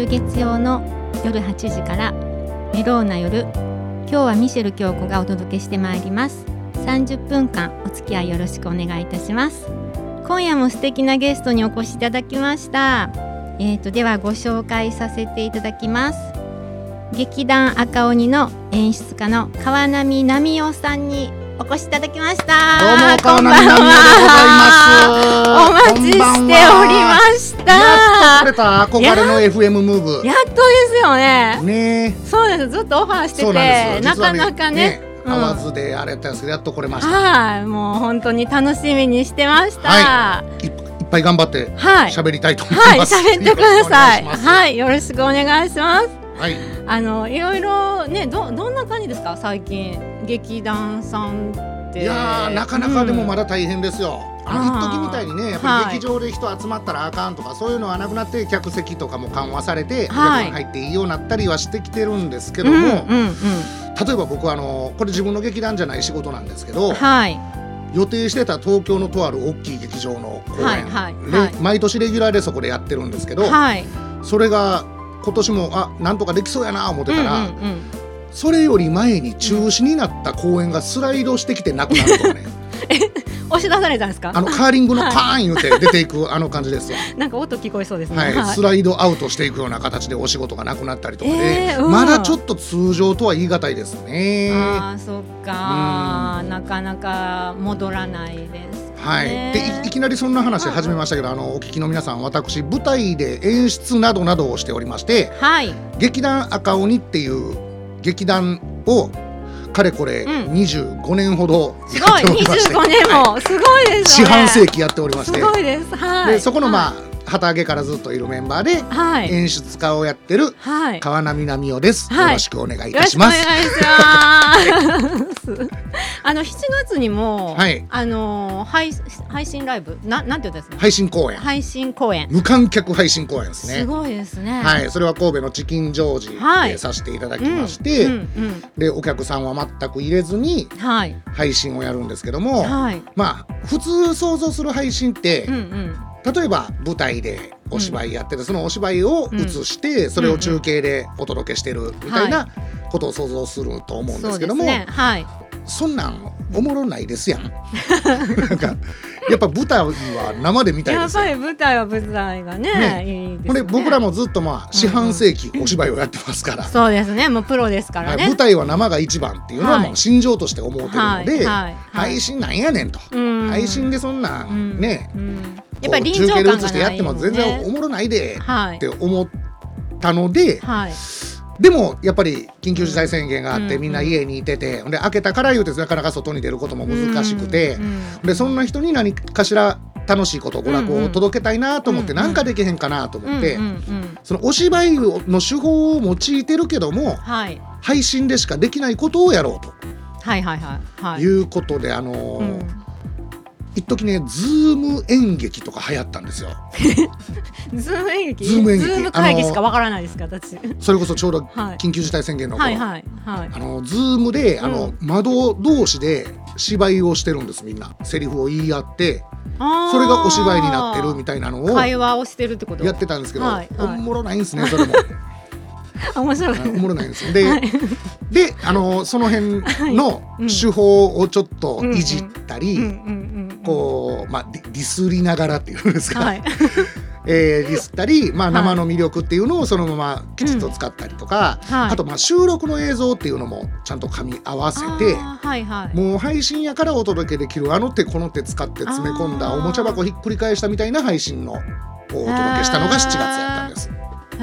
週月曜の夜8時からメローな夜今日はミシェル京子がお届けしてまいります。30分間お付き合いよろしくお願いいたします。今夜も素敵なゲストにお越しいただきました。えーとではご紹介させていただきます。劇団赤鬼の演出家の川波奈美夫さんにお越しいただきました。どうも川波奈美夫でございます。お待ちしておりました来れた憧れの FM ムーブ。やっとですよね。ね。そうです。ずっとオファーしててなかなかね。うん。合わずであれやったんですけどやっと来れました。はい。もう本当に楽しみにしてました。はい。いっぱい頑張ってはい。喋りたいと思いはい。ます。喋ってください。はい。よろしくお願いしますます。はい。あのいろいろねどどんな感じですか？最近。劇団さんって。いやーなかなかでもまだ、だ大変ですよ、あのあー一時みたいにねやっぱはい。り劇場で人集まったらあかんとか、そういうのはなくなって客席とかも緩和されて、はい。入っていいようになったりはしてきてるんですけうん、ども、うんうん例えば僕はあのこれ自分の劇団じゃない仕事なんですけうどんはい。予定してた東京のとある大きい劇場の公演、はいはい。毎年レギュラーでそこでやってるんですけど、はい。それが今年もあなんとかできそうやな思ってたら、うんうんうんそれより前に中止になった公演がスライドしてきてなくなるとかね。押し出されたんですか？あのカーリングのはい。パーン言うて出ていくあの感じですよ。なんか音聞こえそうですね。はい、スライドアウトしていくような形でお仕事がなくなったりとかで、えーうん。まだちょっと通常とは言い難いですね。ああそっか。なかなか戻らないですはい、でいいきなりそんな話始めましたけど、あのお聞きの皆さん私舞台で演出などなどをしておりましてはい。劇団赤鬼っていう劇団をかれこれうん。25年ほどすごい。やっておりまして。25年はも。すごいですい四半世紀やっておりまして。すごいです。はい。でそこのまあ旗揚げからずっといるメンバーではい。演出家をやってるはい。川波奈美夫です、はい。よろしくお願いいたします。あの7月にも、はい。あの配配信ライブ？ななんて言ったんですか、配信公演。配信公演、無観客配信公演ですね。すごいですね。はい、それは神戸のチキンジョージはい。でさせていただきうんまして、うんうん。でお客さんは全く入れずにはい。配信をやるんですけども、はい。まあ普通想像する配信って、うんうん例えば舞台でお芝居やってて、そのお芝居を映して、それを中継でお届けしてるみたいなことを想像すると思うんですけども、ね。はい。そんなんおもろないですやん。なんかやっぱ舞台は生で見たいですよ。やっぱり舞台は舞台がねね。いいですね。僕らもずっとまあ四半世紀お芝居をやってますから、そうですね。もうプロですからね。はい舞台は生が一番っていうのははい。もう心情として思ってるので、はい配信なんやねんと、うん。配信でそんなうんん。ね、やっぱり臨場中継で映してやっても全然おもろないではい。って思ったので、はいでもやっぱり緊急事態宣言があって、うんみんな家にいてて、で開けたから言うてなかなか外に出ることも難しくて、でそんな人に何かしら楽しいこと娯楽を届けたいなと思って、うなんかできへんかなと思って、そのお芝居の手法を用いてるけどもはい。配信でしかできないことをやろうと。はいはいはいはい。いうことで、あのーうん一時ね Zoom 演劇とか流行ったんですよ。Zoom 演劇？ Zoom 演劇。会議しかわからないですか私。それこそちょうどはい。緊急事態宣言の頃、はいはいはい。あの Zoom であの、うん窓同士で芝居をしてるんですみんな。セリフを言い合ってそれがお芝居になってるみたいなのを会話をしてるってこと？やってたんですけど、はいはい。おもろないんですねそれも。あ 面白い。おもろないんですよ。で,、であのその辺のうん。手法をちょっといじったり、こう、まあ、ディスりながらっていうんですか、はい。えーディスったり、まあ、はい。生の魅力っていうのをそのままきちっと使ったりとか、はい。あとまあ収録の映像っていうのもちゃんと噛み合わせてはいはい。もう配信やからお届けできるあの手この手使って詰め込んだおもちゃ箱ひっくり返したみたいな配信のをお届けしたのが7月やった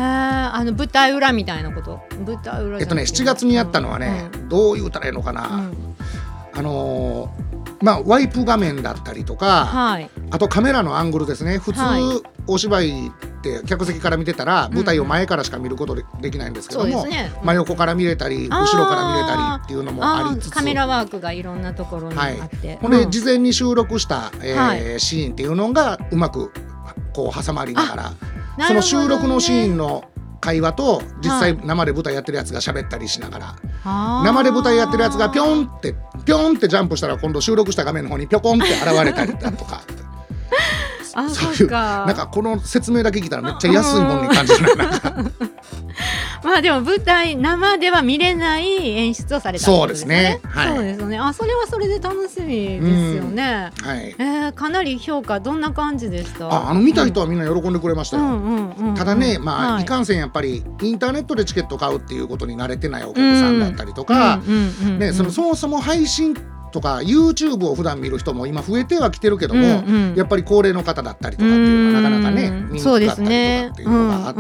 あの舞台裏みたいなこと？舞台裏えっとね7月にやったのはね、どう言うたらいいのかな、うん。うんあのーまあワイプ画面だったりとか、はい。あとカメラのアングルですね。普通、はい。お芝居って客席から見てたら舞台を前からしか見ることでできないんですけども、そうですね。真横から見れたり後ろから見れたりっていうのもあありつつ。ーカメラワークがいろんなところにあって、ほんで、うん事前に収録した、えーはい。シーンっていうのがうまくこう挟まりながらなその収録のシーンの会話と実際はい。生で舞台やってるやつが喋ったりしながら、生で舞台やってるやつがピョンってピョンってジャンプしたら今度収録した画面の方にピョコンって現れたりだとか。あそういうそうか。なんかこの説明だけ聞いたらめっちゃ安いもんに感じる まあでも舞台生では見れない演出をされたね。そうですね。はい。そうですよね。あそれはそれで楽しみですよね。はい。えー、かなり評価どんな感じでした？ああの見た人はみんな喜んでくれましたよ、ただね、まあ、はい。い、かんせんやっぱりインターネットでチケット買うっていうことに慣れてないお客さんだったりとか、ね、そのそもそも配信とか YouTube を普段見る人も今増えてはきてるけども、うんうん。やっぱり高齢の方だったりとかっていうのはなかなかねうん見にくそうでかったりとかすねっていうのがあっ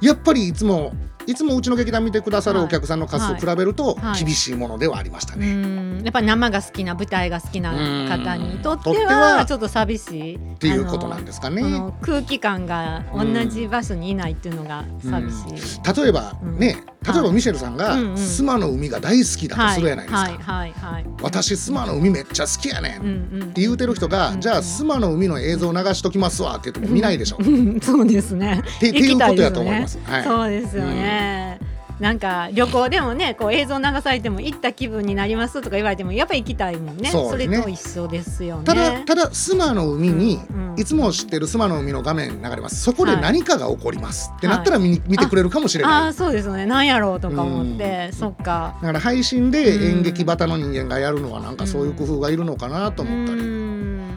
て、やっぱりいつもいつもうちの劇団見てくださるお客さんの数と比べるとはい。厳しいものではありましたうね。ん。やっぱり生が好きな舞台が好きな方にとってはは。ちょっと寂しい。っっていうことなんですかね。空気感が同じ場所にいないっていうのが寂しい。例えばうん。ね、例えばミシェルさんが須磨の海が大好きだとするやないですか。はい。はい。はい。私須磨の海めっちゃ好きやねん。って言うてる人が、うんじゃあ須磨の海の映像流しときますわって言っても見ないでしょ。そうですね。てっていうことやと思います。そうですよね。なんか旅行でもねこう映像流されても行った気分になりますとか言われてもやっぱり行きたいもんねそねれと一緒ですよねい。ただただ須磨の海に、うんいつも知ってる須磨の海の画面流れます。そこではい何かが起こります、ってなったら見に見てくれるかもしれあない。あそうですよねなんやろうとか思って、そっかだから配信で演劇バタの人間がやるのはなんかそういう工夫がいるのかなと思ったり。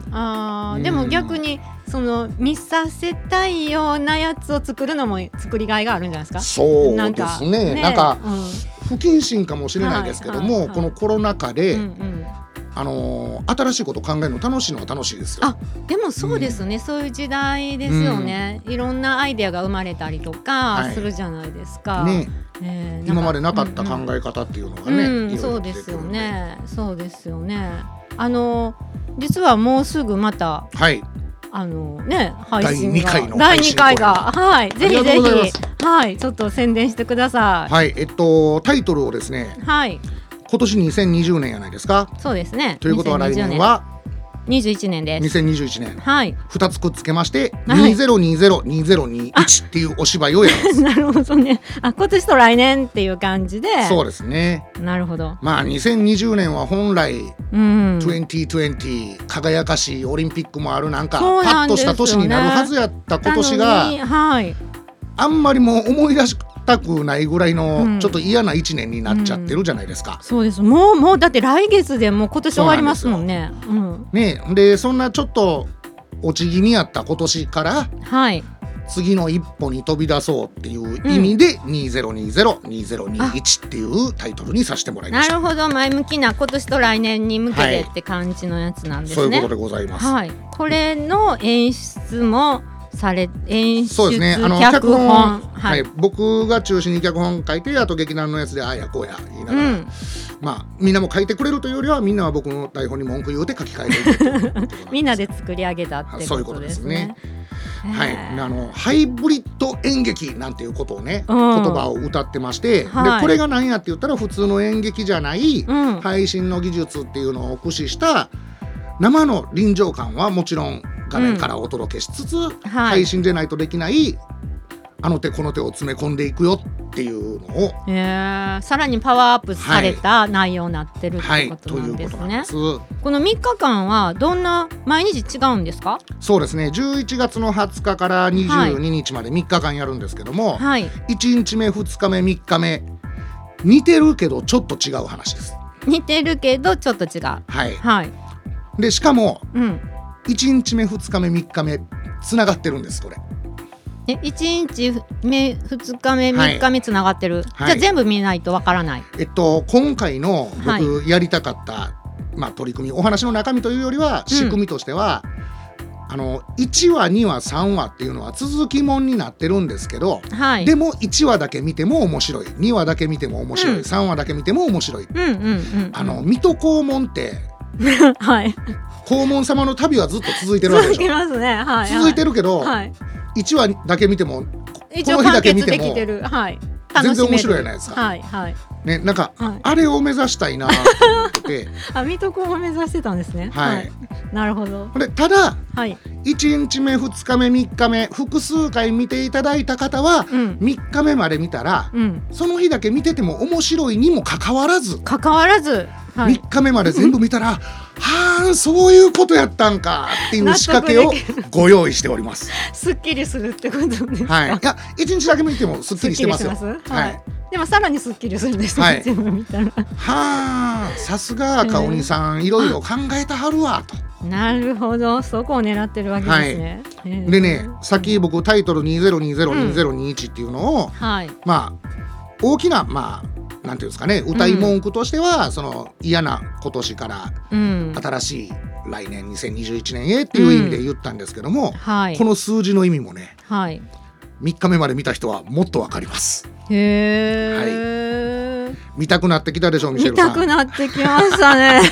うん。あでも逆にその見させたいようなやつを作るのも作りがいがあるんじゃないですか？そうですね。なんか不謹慎かもしれないですけども、このコロナ禍で、あのー新しいこと考えるの楽しいのは楽しいですよ。あでもそうですね、そういう時代ですよね、いろんなアイデアが生まれたりとはい。かするじゃないですか。ね、え。ー今までなかった考ええ方っていうのがうんね、そうですよ。ね。そうですよねあの実はもうすぐまたはい、あのね配信が第二回がはい。ぜひぜひはいちょっと宣伝してくださはい、えっとタイトルをですね、いはい。今年2020年やないですか？そうですね。ということは来2020年は21年です。2021年。はい。二つくっつけまして、はい。2020-2021っていうお芝居をやります。なるほどね。あ今年と来年っていう感じで。そうですね。なるほど。まあ2020年は本来うん。2020輝かしいオリンピックもあるなんかパッとした年になるはずやった今年がはいあんまりもう思い出したくないぐらいうん。のちょっと嫌な一年になっちゃってるじゃないですか。そうです。もうもうだって来月でもう今年終わりますもんね。うんねでそんなちょっと落ち気味やった今年からはい。次の一歩に飛び出そうっていう意味で、2020-2021っていうタイトルにさせてもらいました。なるほど。前向きな今年と来年に向けてって感じのやつなんですね。そういうことでございます。はい。これの演出もされ演出そうですね。あの脚本。は、はい。い、僕が中心に脚本書いて、あと劇団のやつでああやこうや言いながら、うん。まあみんなも書いてくれるというよりは、みんなは僕の台本に文句言うて書き換えてみんなで作り上げたってそういうここととですね。ね。はい、あのハイブリッド演劇なんていうことをね、うん。言葉を歌ってまして、はい。でこれが何やって言ったら普通の演劇じゃない、うん。配信の技術っていうのを駆使した生の臨場感はもちろん画面からお届けしつつ、はい配信でないとできないあの手この手を詰め込んでいくよっていうのをえーさらにパワーアップされた内容になってるってはいことなんですね。ということなんです。この3日間はどんな毎日違うんですか？そうですね11月の20日から22日まで3日間やるんですけども、はい。1日目2日目3日目似てるけどちょっと違う話です。似てるけどちょっと違う。はい、はい。でしかもうん。1日目2日目3日目つながってるんですこれ。え1日目2日目はい3日目つながってる、はいじゃあ全部見ないとわからない。えっと今回のはい僕やりたかった、まあ、取り組みお話の中身というよりは仕組みとしては、あの1話2話3話っていうのは続きもんになってるんですけど、はい。でも1話だけ見ても面白い2話だけ見ても面白い、うん3話だけ見ても面白い。うんうんうん。あの水戸黄門って はい。黄門様の旅はずっと続いてるわけで続しょ？きますね。はい。続いてるけど、はい。1話だけ見ても一応この日だけ見てもてる。はい。全然面白いじゃないですかはいはい。ねなんか、はいあれを目指したいなと思ってて あ、水戸黄門目指してたんですね。はい。なるほど。でただはい。1日目2日目3日目複数回見ていただいた方はうん。3日目まで見たらうん。その日だけ見てても面白いにもかかわらず関わらず。はい。3日目まで全部見たら、は あそういうことやったんかっていう仕掛けをご用意しております。すっきりするってことで。はい、いや1日だけ見てもすっきりしてますよ。すす？ははい。い、でもさらにすっきりするんですね、はい。全部見たら。はあさすが赤鬼さんいろいろ考えたはるわと。なるほど、そこを狙ってるわけですね。へー。でねさっき僕タイトル20202021っていうのを、はい、まあ大きなまあなんていうんですかね歌い文句としては、その嫌な今年からうん、新しい来年2021年へっていう意味で言ったんですけども、はい。こ、の数字の意味もねはい。3日目まで見た人はもっとわかります。へえ、見たくなってきたでしょミシェ見ルさん。たくなってきました ね。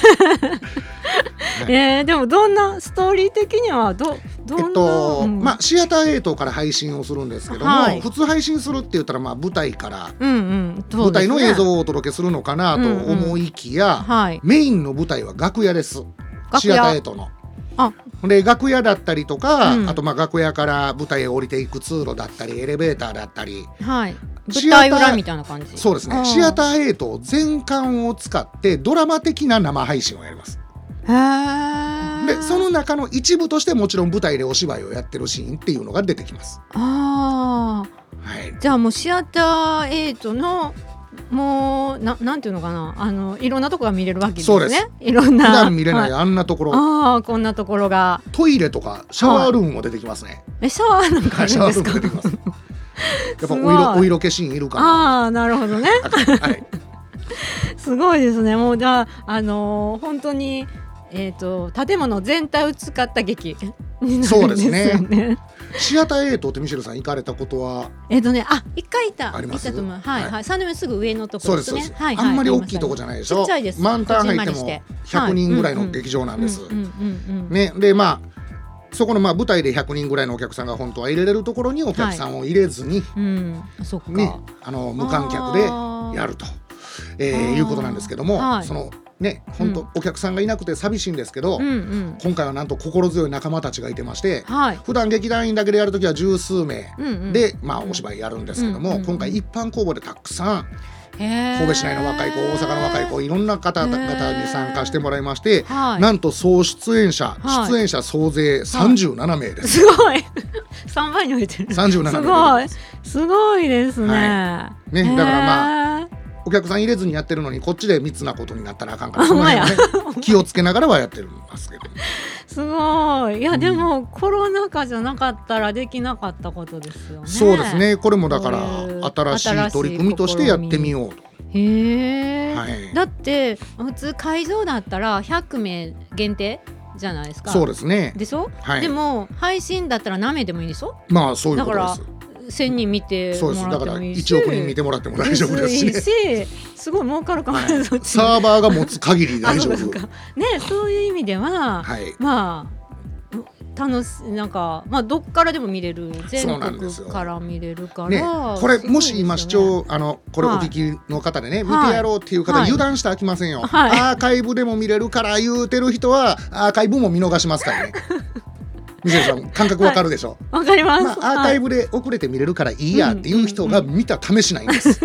えー、でもどんなストーリー的にはどえっと、うん。まあシアターエイトから配信をするんですけども、はい。普通配信するって言ったらまあ舞台からうんうん、そう舞台の映像をお届けするのかなと思いきや、はい。メインの舞台は楽屋です。楽シアターエ屋イトの。あ、で楽屋だったりとか、うん。あとまあ楽屋から舞台へ降りていく通路だったりエレベーターだったりはい。舞台裏みたいな感じ。そうですね。シアターエイト全館を使ってドラマ的な生配信をやります。でその中の一部としてもちろん舞台でお芝居をやってるシーンっていうのが出てきます。ああ。はい。じゃあもうシアターエイトのもうななんていうのかな？あのいろんなとこが見れるわけですね。そうです。いろんな。普段見れないはあんなところ、ああこんなところが。トイレとかシャワールームも出てきますね、えシャワーなんかあシャワーるんですか？ルーム出てきます。やっぱお色お色気シーンいるかなああなるほどね。はい、すごいですね。もうじゃああのー本当にえっ、と建物全体を使った劇。そうです シアターエイトってミシェルさん行かれたことは？えっ、とねあ一回いたあります？はいはい。はい。三年目すぐ上のところですすでそうです、ねはいはい。あんまり大きいとこじゃないでしょ？ちっちゃいです。満タン入ってもこじんまりして。100人ぐらいはいの劇場なんです、ねでまあそこのまあ舞台で100人ぐらいのお客さんが本当は入れれるところにお客さんを入れずに。ねあの無観客でやると、えーあーいうことなんですけども、はい。そのね本当、うんお客さんがいなくて寂しいんですけど、うんうん。今回はなんと心強い仲間たちがいてましてはい。普段劇団員だけでやるときは十数名うんうん、で、まあ、お芝居やるんですけども、うんうん今回一般公募でたくさん神神戸市内の若い子大阪の若い子いろんな方々に参加してもらいまして、はい。なんと総出演者、はい出演者総勢37名です。すごい。三倍に増えてる。37名すごい。すごいですね。はねだからまあ。お客さん入れずにやってるのにこっちで密なことになったらあかんから あその辺はね気をつけながらはやってるんですけど。すごい。いや、うん。でも、コロナ禍じゃなかったらできなかったことですよね。そうです。ね。これもだから新しい取り組みとしてやってみようと。へえ、はい。だって普通会場だったら100名限定じゃないですか。そうですね。でしょ、はい。でも配信だったら何名でもいいでしょ？まあそういうことでだす1000人見てそうです。もらだからってもいいし。1億人見てもらっても大丈夫ですしね。すごい儲かるかも、はいサーバーが持つ限り大丈夫。ねそういう意味では、はい。まあ楽しなんかまあどっからでも見れる。全国から見れるから、ね、これすごいもし今視聴あのこれお聞きの方でね、はい。見てやろうっていう方、はい。油断して飽きませんよ、はい。アーカイブでも見れるから言うてる人はアーカイブも見逃しますからねミシェルさん感覚わかるでしょ、わかります、まあ、アーカイブで遅れて見れるからいいやっていう人が見た試しないんです、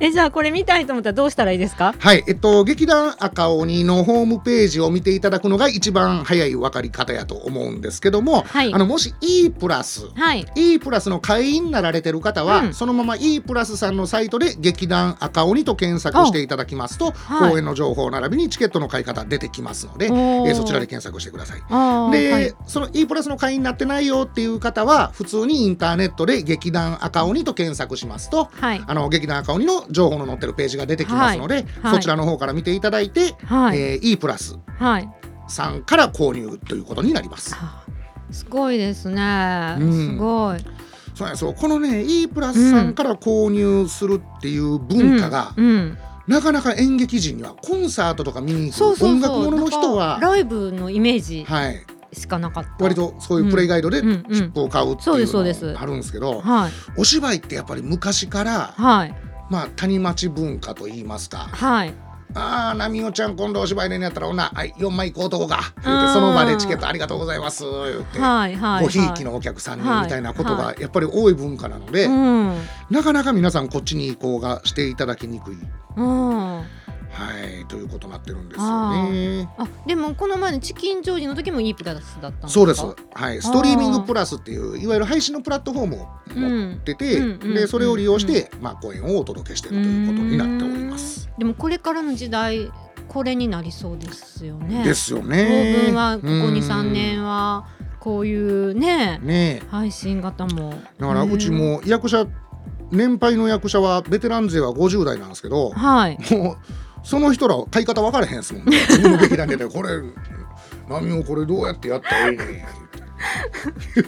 えじゃあこれ見たいと思ったらどうしたらいいですか？はい、えっと、劇団赤鬼のホームページを見ていただくのが一番早い分かり方やと思うんですけども、はい。あのもし E プラスはい。E プラスの会員になられてる方は、うんそのまま E プラスさんのサイトで劇団赤鬼と検索していただきますと、はい。公演の情報並びにチケットの買い方出てきますので、えおー。ーそちらで検索してください。で、はい。その E プラスの会員になってないよっていう方は普通にインターネットで劇団赤鬼と検索しますとはい。あの劇団赤鬼の情報の載ってるページが出てきますので、はい。そちらの方から見ていただいて、はい、えー E プラスはい。さんから購入ということになります。あすごいですね、うん。すごい。そうなんですよこのね E プラスさんから購入するっていう文化が、うん。うん。なかなか演劇人にはコンサートとか見に行くそうそうそう。音楽ものの人はライブのイメージはい、しかなかった、割とそういうプレイガイドでうんうん。切符を買うってそういうですそうです。のがあるんですけど、はい。お芝居ってやっぱり昔から、はいまあ、谷町文化といいますか。はい「ああ波代ちゃん今度お芝居でんやったらおな、はい、4枚行こうとこか」言うあーてその場でチケットありがとうございます。言って。はいはいごひいきのお客さんにはいみたいなことはがやっぱり多い文化なので、うん。なかなか皆さんこっちに移行がしていただきにくい、うんははいということになってるんですよね。あでもこの前のチキンジョージの時も E プラスだったんですか？そうです。はい、ストリーミングプラスっていういわゆる配信のプラットフォームを持ってて、うんうんうんでそれを利用して、まあ公演をお届けしているということになっております。でもこれからの時代これになりそうですよね。ですよ当ね。分はここうん23年はこういうねね配信型も。だからうちも役者年配の役者はベテラン勢は50代なんですけど、はい。もうその人ら買い方分からへんすもんね。自分の劇団でこれ波をこれどうやってやったらいいねんって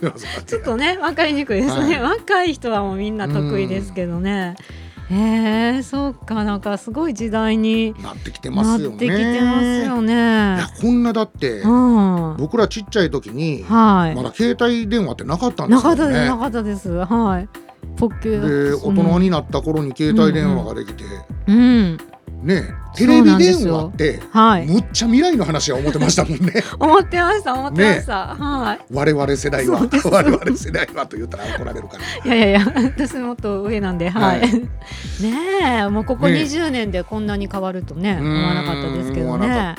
言う ちょっとね分かりにくいですね、は若い人はもうみんな得意ですけどね。へえそうかなんかすごい時代になってきてなますよね。よいねや。こんなだってうん。僕らちっちゃい時にはい。まだ携帯電話ってなかったんですよなかったです、なね。かったです。はい。ポッキでュ大人になった頃に携帯電話ができて、うん。ねテレビ電話ってはい。むっちゃ未来の話は思ってましたもんね。思ってました、思ってました。はい。我々世代は我々世代はと言ったら怒られるから。いやいやいや、私もっと上なんで、はい。はい。ねえ、もうここねえ。20年でこんなに変わるとね、う思わなかったですけどーん思わなね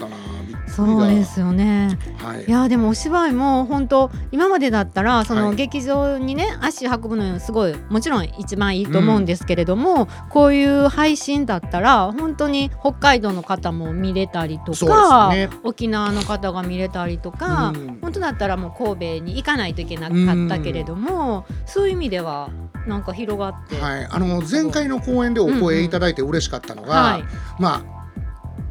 そうですよね。はい。いやでもお芝居も本当今までだったらそのはい。劇場にね足運ぶのすごいもちろん一番いいと思うんですけれども、こういう配信だったら本当に北海道の方も見れたりとか、ね。沖縄の方が見れたりとか、うん。本当だったらもう神戸に行かないといけなかったけれども、そういう意味ではなんか広がって、はい、あの前回の公演でお声いただいて嬉しかったのが、はい。まあ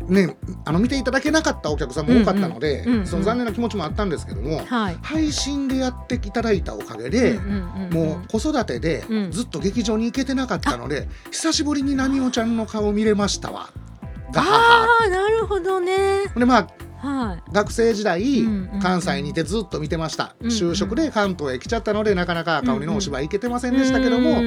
ねあの見ていただけなかったお客さんも多かったので、うんうんうんうんその残念な気持ちもあったんですけども、はい。配信でやっていただいたおかげで、うんうんうんうん。もう子育てでうん。ずっと劇場に行けてなかったので、久しぶりに奈美おちゃんの顔見れましたわ。ああなるほどね。でまあはい。学生時代、うんうんうん。関西にいてずっと見てました、うんうん。就職で関東へ来ちゃったのでなかなか赤鬼のお芝居行けてませんでしたけども、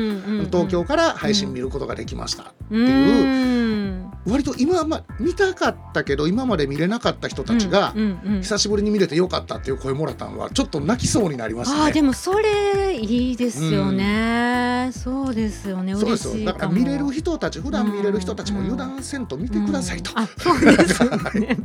東京から配信見ることができました、ていう割と今はまあ見たかったけど今まで見れなかった人たちが、うんうんうん久しぶりに見れてよかったっていう声もらったのはちょっと泣きそうになりましたね。あーでもそれいいですよね、そうですよね。そうです。よ嬉しいかも。だから見れる人たち普段見れる人たちも油断せんと見てくださいと、そうですよね。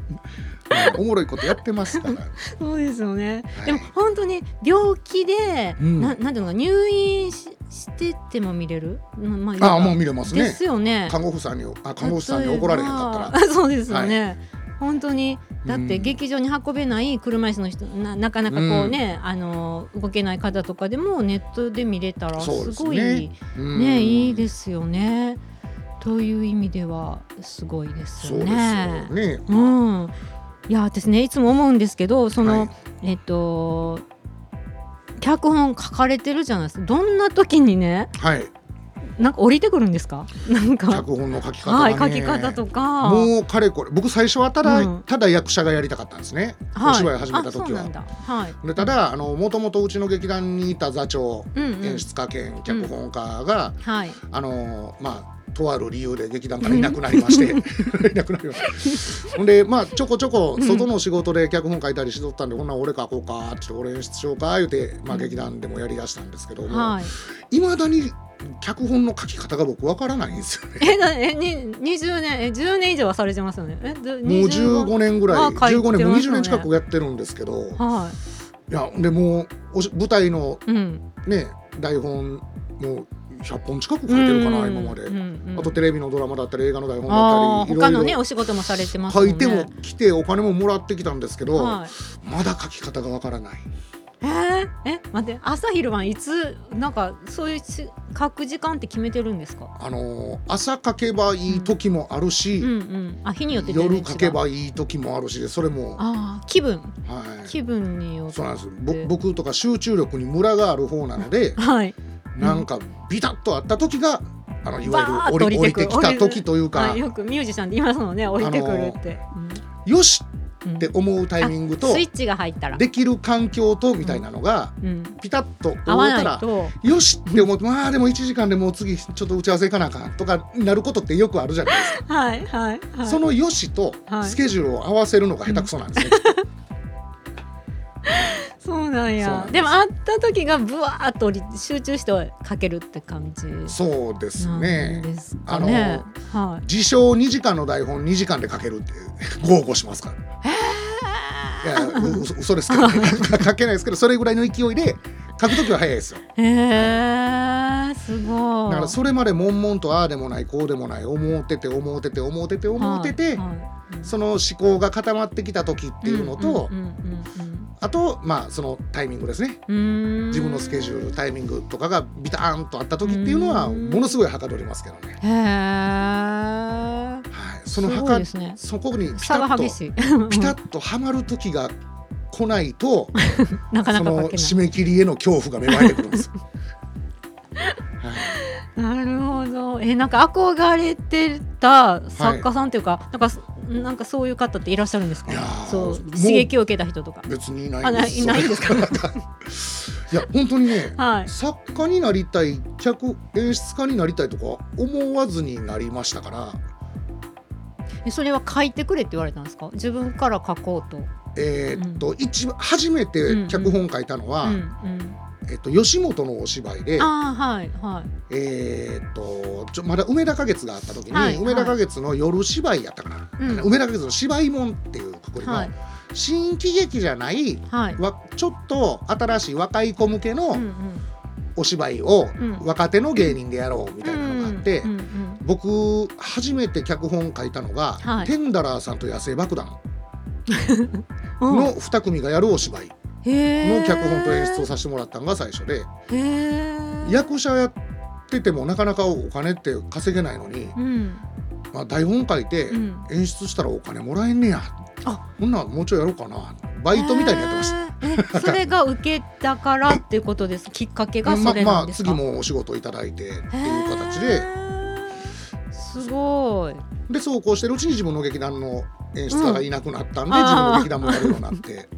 おもろいことやってますから。そうですよね、はい。でも本当に病気で、うん。ななんていうのか入院ししてても見れる、うんまああもうう見れますね。ですよね。看護婦さんにあ看護師さんに怒られへんかったら。例えばそうですよね、本当に。だってうん。劇場に運べない車椅子の人ななかなかこうね、あの動けない方とかでもネットで見れたらすすごいねねうん。いいですよね。という意味ではすごいですよそうよね。ね。うん、いや私ねいつも思うんですけどその、はい。えっと脚本書かれてるじゃないですか。どんな時にねはい。なんか降りてくるんですか？なんか。脚本の書き方。はい書き方とか。もうかれこれ。僕最初はただ、うん。ただ役者がやりたかったんですね、はい。お芝居始めた時は。なん。だ。はい。でただあのもともとうちの劇団にいた座長、うんうん。演出家兼脚本家が、はい。あのまあとある理由で劇団からいなくなりまして、いなくなりました。ほんでまあちょこちょこ外の仕事で脚本書いたりしとったんで、ほんなら俺書こうかって俺演出しようか言うて、まあ、うん。劇団でもやりだしたんですけども、はい。いまだに脚本の書き方が僕わからないんですよね。えなえに20年え10年以上はされてますよね。えどもう15年ぐらいあ書いてますよね15年もう20年近くやってるんですけど、はい。やでもうおし舞台のいうん。ね台本もう100本近く書いてるかな、今まで、うんうんあとテレビのドラマだったり映画の台本あだったりいろいろのねお仕事もされてますもんね。書いても来てお金ももらってきたんですけど、はい。まだ書き方がわからない。えー、え？待って朝昼晩いつなんかそういうし書く時間って決めてるんですか？あのー朝書けばいい時もあるし、うんうん。あ日によって夜書けばいい時もあるしそれも、はあー気分。い、気分によって。そうなんです。ぼ僕とか集中力にムラがある方なのではいなんかビタッとあった時があのいわゆる降り降りてきた時というか。はい、よく。ミュージシャンって言いますもんね降りてくるって、よしうんって思うタイミングとスイッチが入ったら、できる環境とみたいなのがうん、ピタッと合わたらよしって思ってまあでも1時間でもう次ちょっと打ち合わせ行かなあかんとかなることってよくあるじゃないですか。はいはいはい。そのよしとはい。スケジュールを合わせるのが下手くそなんですね。そうなんや。でも会った時がぶわーっと集中してかけるって感じ。そうですね。ですかね。はい。自称2時間の台本2時間で書けるって豪語しますから。いやう嘘嘘ですけど、ね、書けないですけどそれぐらいの勢いで書くときは早いですよ。へえすごい。だからそれまで悶々とああでもないこうでもない思ってて思ってて思ってて思ってて、はいはいその思考が固まってきた時っていうのと、あとまあそのタイミングですね。自分のスケジュールタイミングとかがビターンとあった時っていうのはうん。ものすごいはかどりますけどね、へえはい、そのすはかね。そこにピタッとピタッとはまる時が来ないと なかなそのか締め切りへの恐怖が芽生えてくるんです。よ。はい。なるほど。えなんか憧れてた作家さんっていうか、なんかそなんかそういう方っていらっしゃるんですか？いやーそう刺激を受けた人とか？別にいないいないんですか？いや本当にねはい。作家になりたい客演出家になりたいとか思わずになりましたから。えそれは書いてくれって言われたんですか？自分から書こうと。えーっと、一番初めて脚本書いたのは、うんうんえっと、吉本のお芝居で、ああはいはい。えーっとちょまだ梅田花月があった時に、はい梅田花月の夜芝居やったかな、うん。梅田花月の芝居門っていうくくりの、はい。新喜劇じゃないはい。わちょっと新しい若い子向けのお芝居をうん。若手の芸人でやろうみたいなのがあって、うんうん僕初めて脚本書いたのが、はい。テンダラーさんと野生爆弾。うん。の2組がやるお芝居の脚本と演出をさせてもらったのが最初で。役者やっててもなかなかお金って稼げないのに、うん。まあ、台本書いてうん。演出したらお金もらえんねや、あ。ほんならもうちょいやろうかな。バイトみたいにやってました。それが受けたからっていうことですきっかけがそままあれなんですか、次もお仕事いただいてっていう形へで。ーすごい。でそうこうしてるうちに自分の劇団の演出家がいなくなったんで、うん。自分の劇団もやるようになって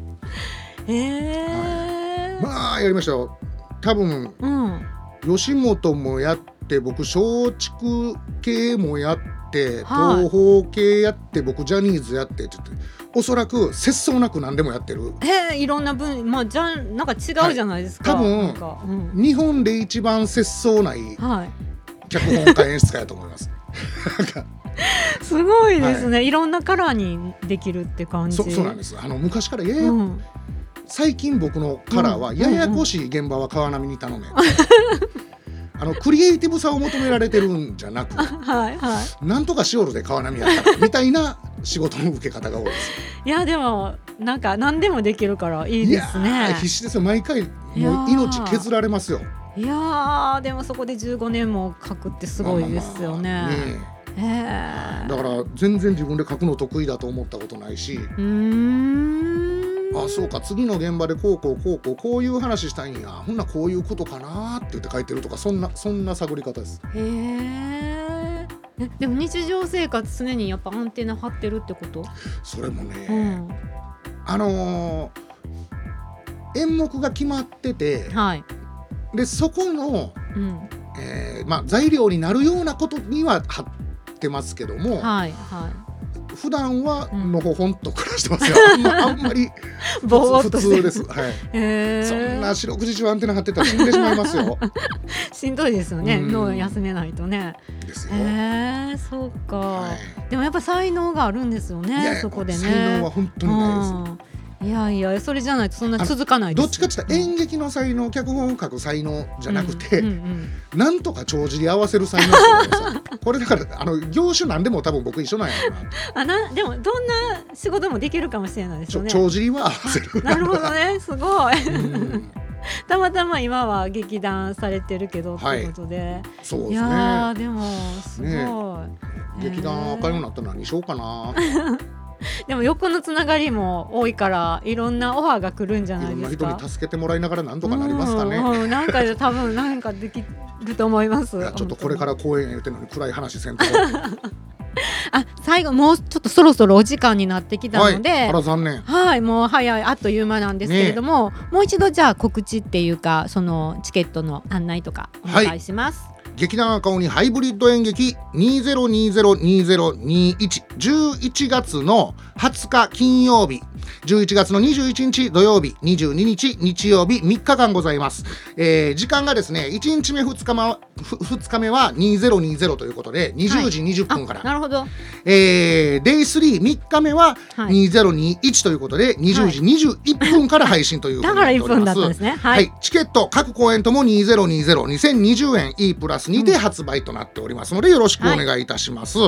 へえ、まあやりましたよ。多分うん。吉本もやって僕松竹系もやってはい。東宝系やって僕ジャニーズやってって言っておそらく節操なく何でもやってる。へえいろんな分まあじゃんなんか違うじゃないですか、はい。多分うん。日本で一番節操ないはい。脚本家演出家やと思います。すごいですね、い、ろんなカラーにできるって感じ。そそうなんです。あの昔からやや、うん、最近僕のカラーはうん。ややこしい現場は川波に頼め、あのクリエイティブさを求められてるんじゃなくはいはい。なんとかしおるで川波やったらみたいな仕事の受け方が多いです。いやでもなんか何でもできるからいいいですね。必死ですよ。毎回もうー命削られますよ。いやーでもそこで15年も書くってすごいですよね。まあまあまあねへえ。だから全然自分で書くの得意だと思ったことないし、うーんあそうか次の現場でこうこうこうこうこういう話したいんや。ほんならこういうことかなって言って書いてるとかそんなそんな探り方です。へええでも日常生活常にやっぱアンテナ張ってるってこと、それもね、うん、あのー演目が決まっててはい、でそこの、うん、えーまあ、材料になるようなことには貼ってますけども、はいは普段はうんのほほんと暮らしてますよ、あん。まあんまり 普通です、はい、そんな四六時中アンテナ張ってたら死んでしまいますよ。しんどいですよね。うん。脳休めないとね。ですよ、へえそうか、はい。でもやっぱ才能があるんですよねそこでね。才能は本当にないです、うんいやいやそれじゃないとそんな続かないですどっちかって言ったら演劇の才能脚本を書く才能じゃなくて、うんうんうん。なんとか帳尻合わせる才能 これだからあの業種なんでも多分僕一緒なんやろなあなでもどんな仕事もできるかもしれないですよね。帳尻は合わせる。なるほどね。すごい。うん。たまたま今は劇団されてるけどはい。ことで、い、そうですやねーでもすごい、ね劇団赤いようになったら何しようかな でも横のつながりも多いからいろんなオファーが来るんじゃなないですか。人に助けてもらいながらなんとかなりますかね。うんうんなんか多分なんかできると思います。いやちょっとこれから公演言うてんのに暗い話せんと。こ あ最後もうちょっとそろそろお時間になってきたはいので、あら残念。はい、もう早いあっという間なんですけれども、もう一度じゃあ告知っていうかそのチケットの案内とかお願いします。劇団赤鬼ハイブリッド演劇20202021 11月の20日金曜日11月の21日土曜日22日日曜日3日間ございます、えー時間がですね1日目2日目ふ2日目は2020ということで20時20分から、あなるほど。えー、デイ33日目ははい。2021ということで、20時21分から配信ということだから1になっております。分だったんですね。は、はい。い、チケット各公演とも20202020円。E プラスにて発売となっておりますのでよろしくお願いいたします。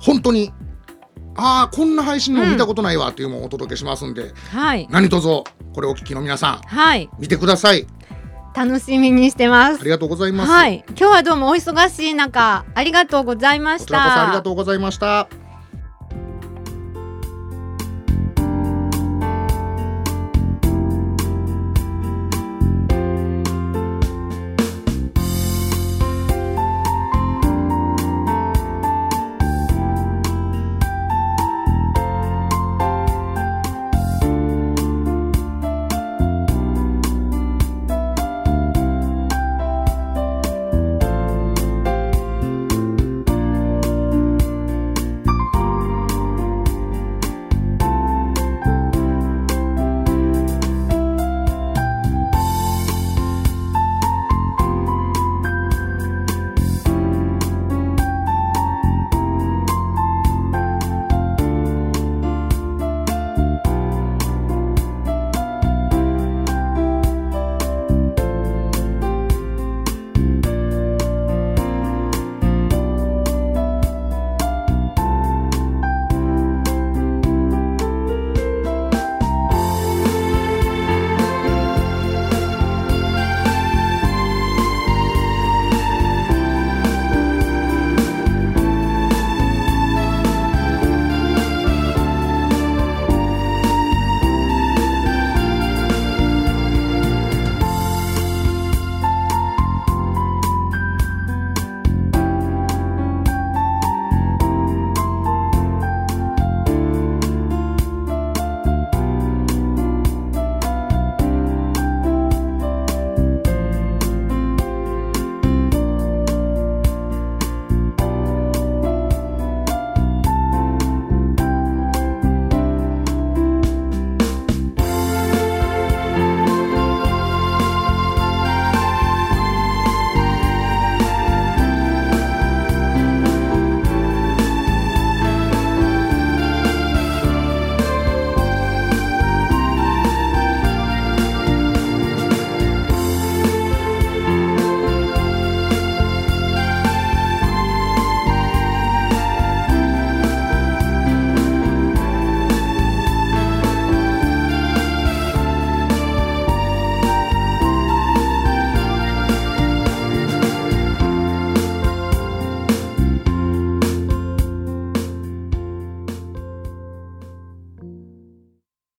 本当にああこんな配信の見たことないわっていうのをお届けしますんで、はい何卒これお聞きの皆さんはい見てください。楽しみにしてますありがとうございます。はい今日はどうもお忙しい中ありがとうございましこちらこそありがたとうございました。